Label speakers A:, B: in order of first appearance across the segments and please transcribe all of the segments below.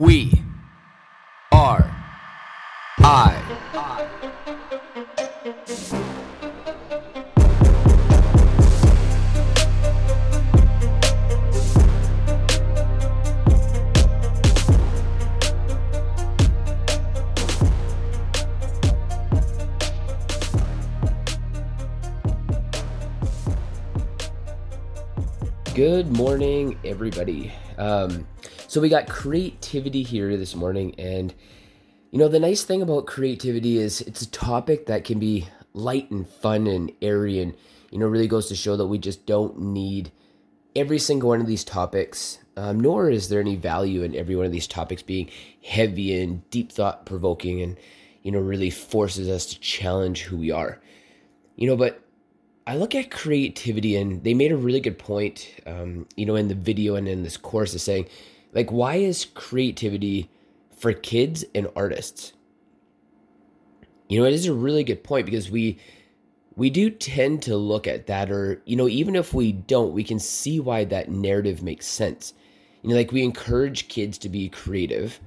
A: We are I.
B: Good morning, everybody. Um, so we got creativity here this morning, and you know the nice thing about creativity is it's a topic that can be light and fun and airy, and you know really goes to show that we just don't need every single one of these topics. Um, nor is there any value in every one of these topics being heavy and deep thought provoking, and you know really forces us to challenge who we are. You know, but I look at creativity, and they made a really good point, um, you know, in the video and in this course, is saying, like, why is creativity for kids and artists? You know, it is a really good point because we we do tend to look at that, or you know, even if we don't, we can see why that narrative makes sense. You know, like we encourage kids to be creative,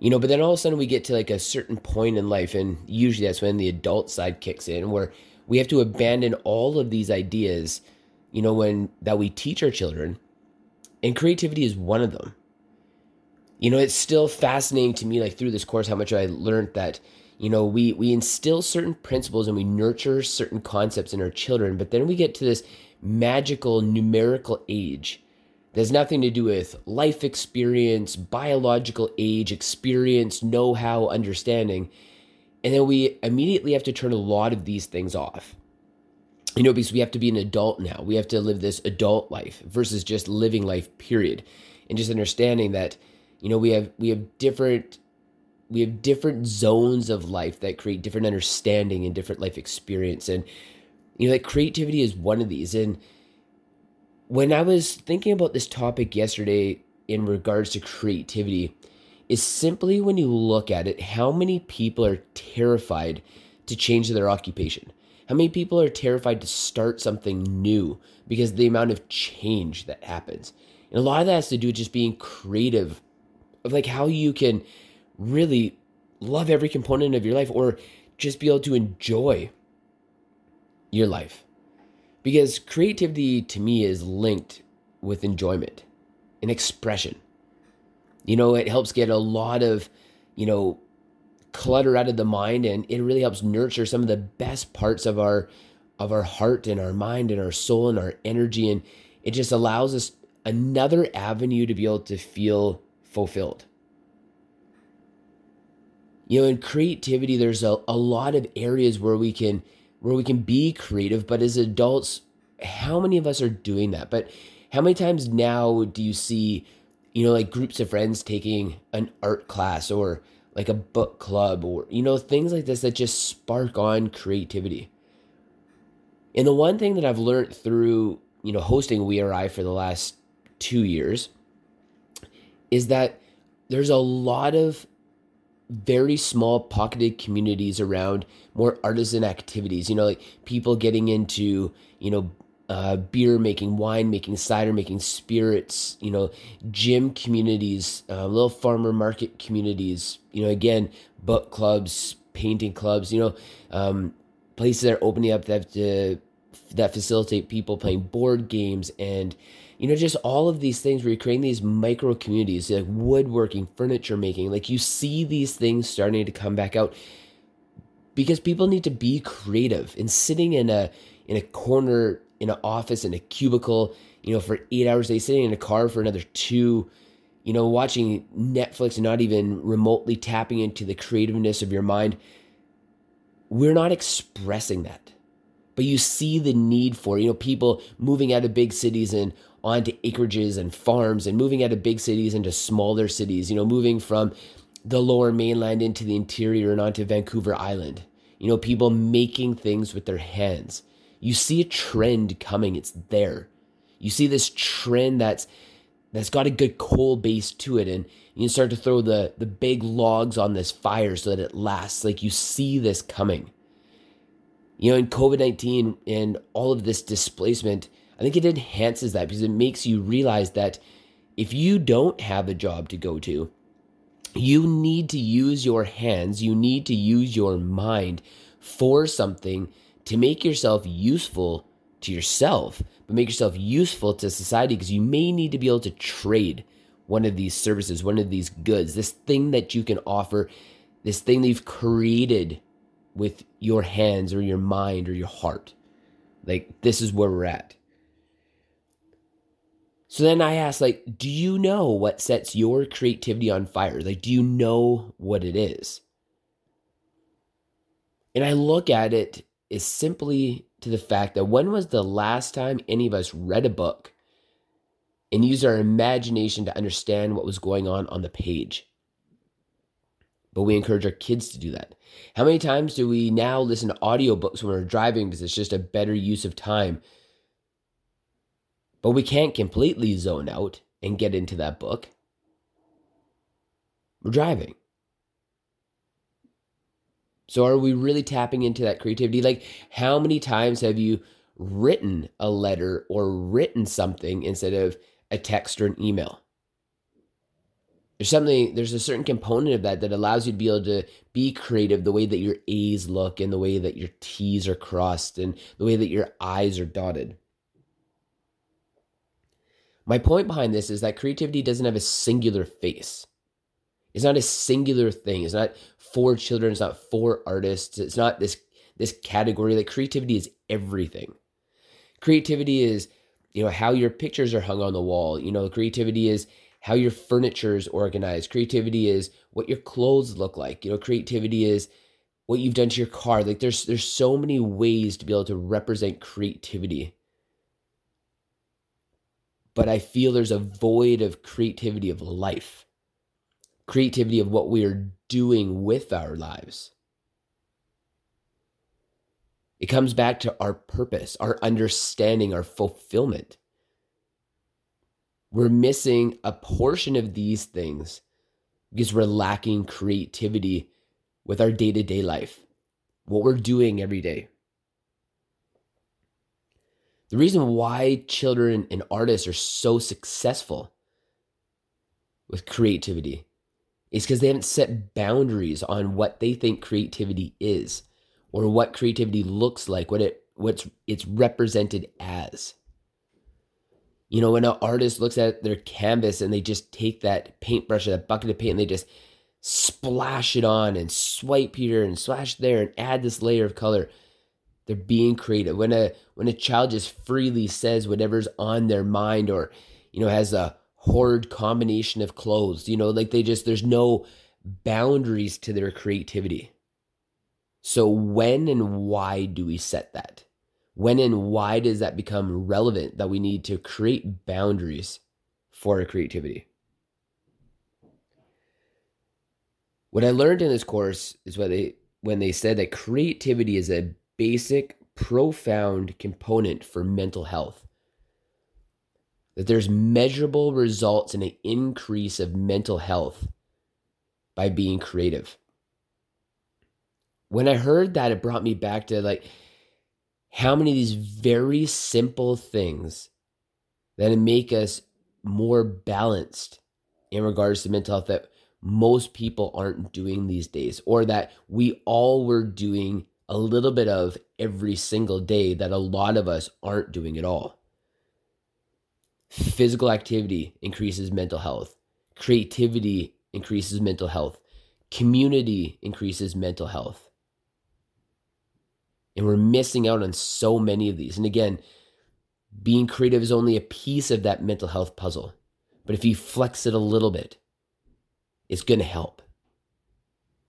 B: you know, but then all of a sudden we get to like a certain point in life, and usually that's when the adult side kicks in, where we have to abandon all of these ideas, you know, when that we teach our children. And creativity is one of them. You know, it's still fascinating to me, like through this course, how much I learned that, you know, we we instill certain principles and we nurture certain concepts in our children, but then we get to this magical numerical age that has nothing to do with life experience, biological age, experience, know-how, understanding and then we immediately have to turn a lot of these things off. You know, because we have to be an adult now. We have to live this adult life versus just living life, period. And just understanding that, you know, we have we have different we have different zones of life that create different understanding and different life experience. And you know, like creativity is one of these. And when I was thinking about this topic yesterday in regards to creativity, is simply when you look at it, how many people are terrified to change their occupation? How many people are terrified to start something new because the amount of change that happens? And a lot of that has to do with just being creative of like how you can really love every component of your life or just be able to enjoy your life. Because creativity to me is linked with enjoyment and expression. You know, it helps get a lot of, you know, clutter out of the mind and it really helps nurture some of the best parts of our of our heart and our mind and our soul and our energy and it just allows us another avenue to be able to feel fulfilled. You know, in creativity there's a, a lot of areas where we can where we can be creative, but as adults, how many of us are doing that? But how many times now do you see you know, like groups of friends taking an art class or like a book club or, you know, things like this that just spark on creativity. And the one thing that I've learned through, you know, hosting We Are I for the last two years is that there's a lot of very small pocketed communities around more artisan activities, you know, like people getting into, you know, uh, beer making, wine making, cider making, spirits, you know, gym communities, uh, little farmer market communities, you know, again, book clubs, painting clubs, you know, um, places that are opening up that to, that facilitate people playing board games and you know just all of these things where you're creating these micro communities like woodworking furniture making like you see these things starting to come back out because people need to be creative and sitting in a in a corner in an office in a cubicle, you know, for eight hours a day, sitting in a car for another two, you know, watching Netflix and not even remotely tapping into the creativeness of your mind. We're not expressing that. But you see the need for, you know, people moving out of big cities and onto acreages and farms and moving out of big cities into smaller cities, you know, moving from the lower mainland into the interior and onto Vancouver Island. You know, people making things with their hands you see a trend coming it's there. You see this trend that's that's got a good coal base to it and you start to throw the the big logs on this fire so that it lasts. Like you see this coming. You know in covid-19 and all of this displacement i think it enhances that because it makes you realize that if you don't have a job to go to You need to use your hands, you need to use your mind for something to make yourself useful to yourself, but make yourself useful to society because you may need to be able to trade one of these services, one of these goods, this thing that you can offer, this thing that you've created with your hands or your mind or your heart. Like, this is where we're at. So then I asked, like, do you know what sets your creativity on fire? Like, do you know what it is? And I look at it as simply to the fact that when was the last time any of us read a book and used our imagination to understand what was going on on the page? But we encourage our kids to do that. How many times do we now listen to audiobooks when we're driving because it's just a better use of time? But we can't completely zone out and get into that book. We're driving. So are we really tapping into that creativity? Like, how many times have you written a letter or written something instead of a text or an email? There's something, there's a certain component of that that allows you to be able to be creative the way that your A's look and the way that your T's are crossed and the way that your I's are dotted. My point behind this is that creativity doesn't have a singular face. It's not a singular thing. It's not for children. It's not for artists. It's not this this category. Like creativity is everything. Creativity is you know how your pictures are hung on the wall. You know, creativity is how your furniture is organized. Creativity is what your clothes look like. You know, creativity is what you've done to your car. Like there's there's so many ways to be able to represent creativity. But I feel there's a void of creativity of life. Creativity of what we are doing with our lives. It comes back to our purpose, our understanding, our fulfillment. We're missing a portion of these things because we're lacking creativity with our day to day life, what we're doing every day. The reason why children and artists are so successful with creativity is because they haven't set boundaries on what they think creativity is or what creativity looks like, what it what's it's represented as. You know, when an artist looks at their canvas and they just take that paintbrush or that bucket of paint and they just splash it on and swipe here and splash there and add this layer of color. They're being creative. When a when a child just freely says whatever's on their mind or, you know, has a horrid combination of clothes, you know, like they just there's no boundaries to their creativity. So when and why do we set that? When and why does that become relevant that we need to create boundaries for our creativity? What I learned in this course is what they when they said that creativity is a basic, profound component for mental health. That there's measurable results in an increase of mental health by being creative. When I heard that, it brought me back to like how many of these very simple things that make us more balanced in regards to mental health that most people aren't doing these days, or that we all were doing a little bit of every single day that a lot of us aren't doing at all. Physical activity increases mental health, creativity increases mental health, community increases mental health. And we're missing out on so many of these. And again, being creative is only a piece of that mental health puzzle. But if you flex it a little bit, it's going to help.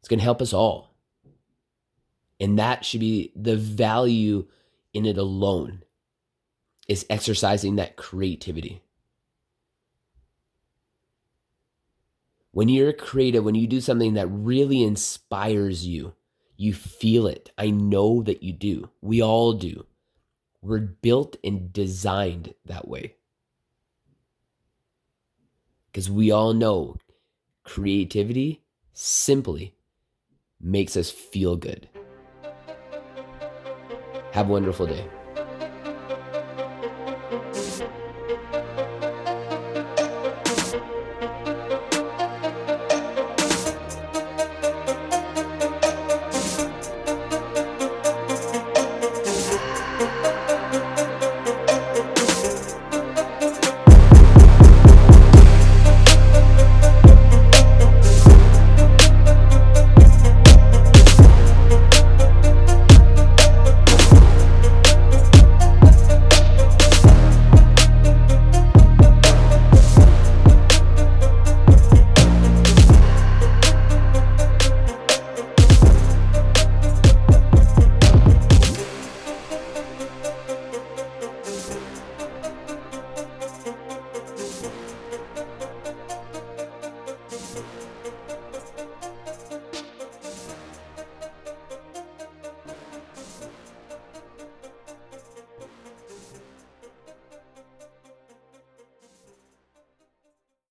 B: It's going to help us all. And that should be the value in it alone is exercising that creativity. When you're creative, when you do something that really inspires you, you feel it. I know that you do. We all do. We're built and designed that way. Because we all know creativity simply makes us feel good. Have a wonderful day.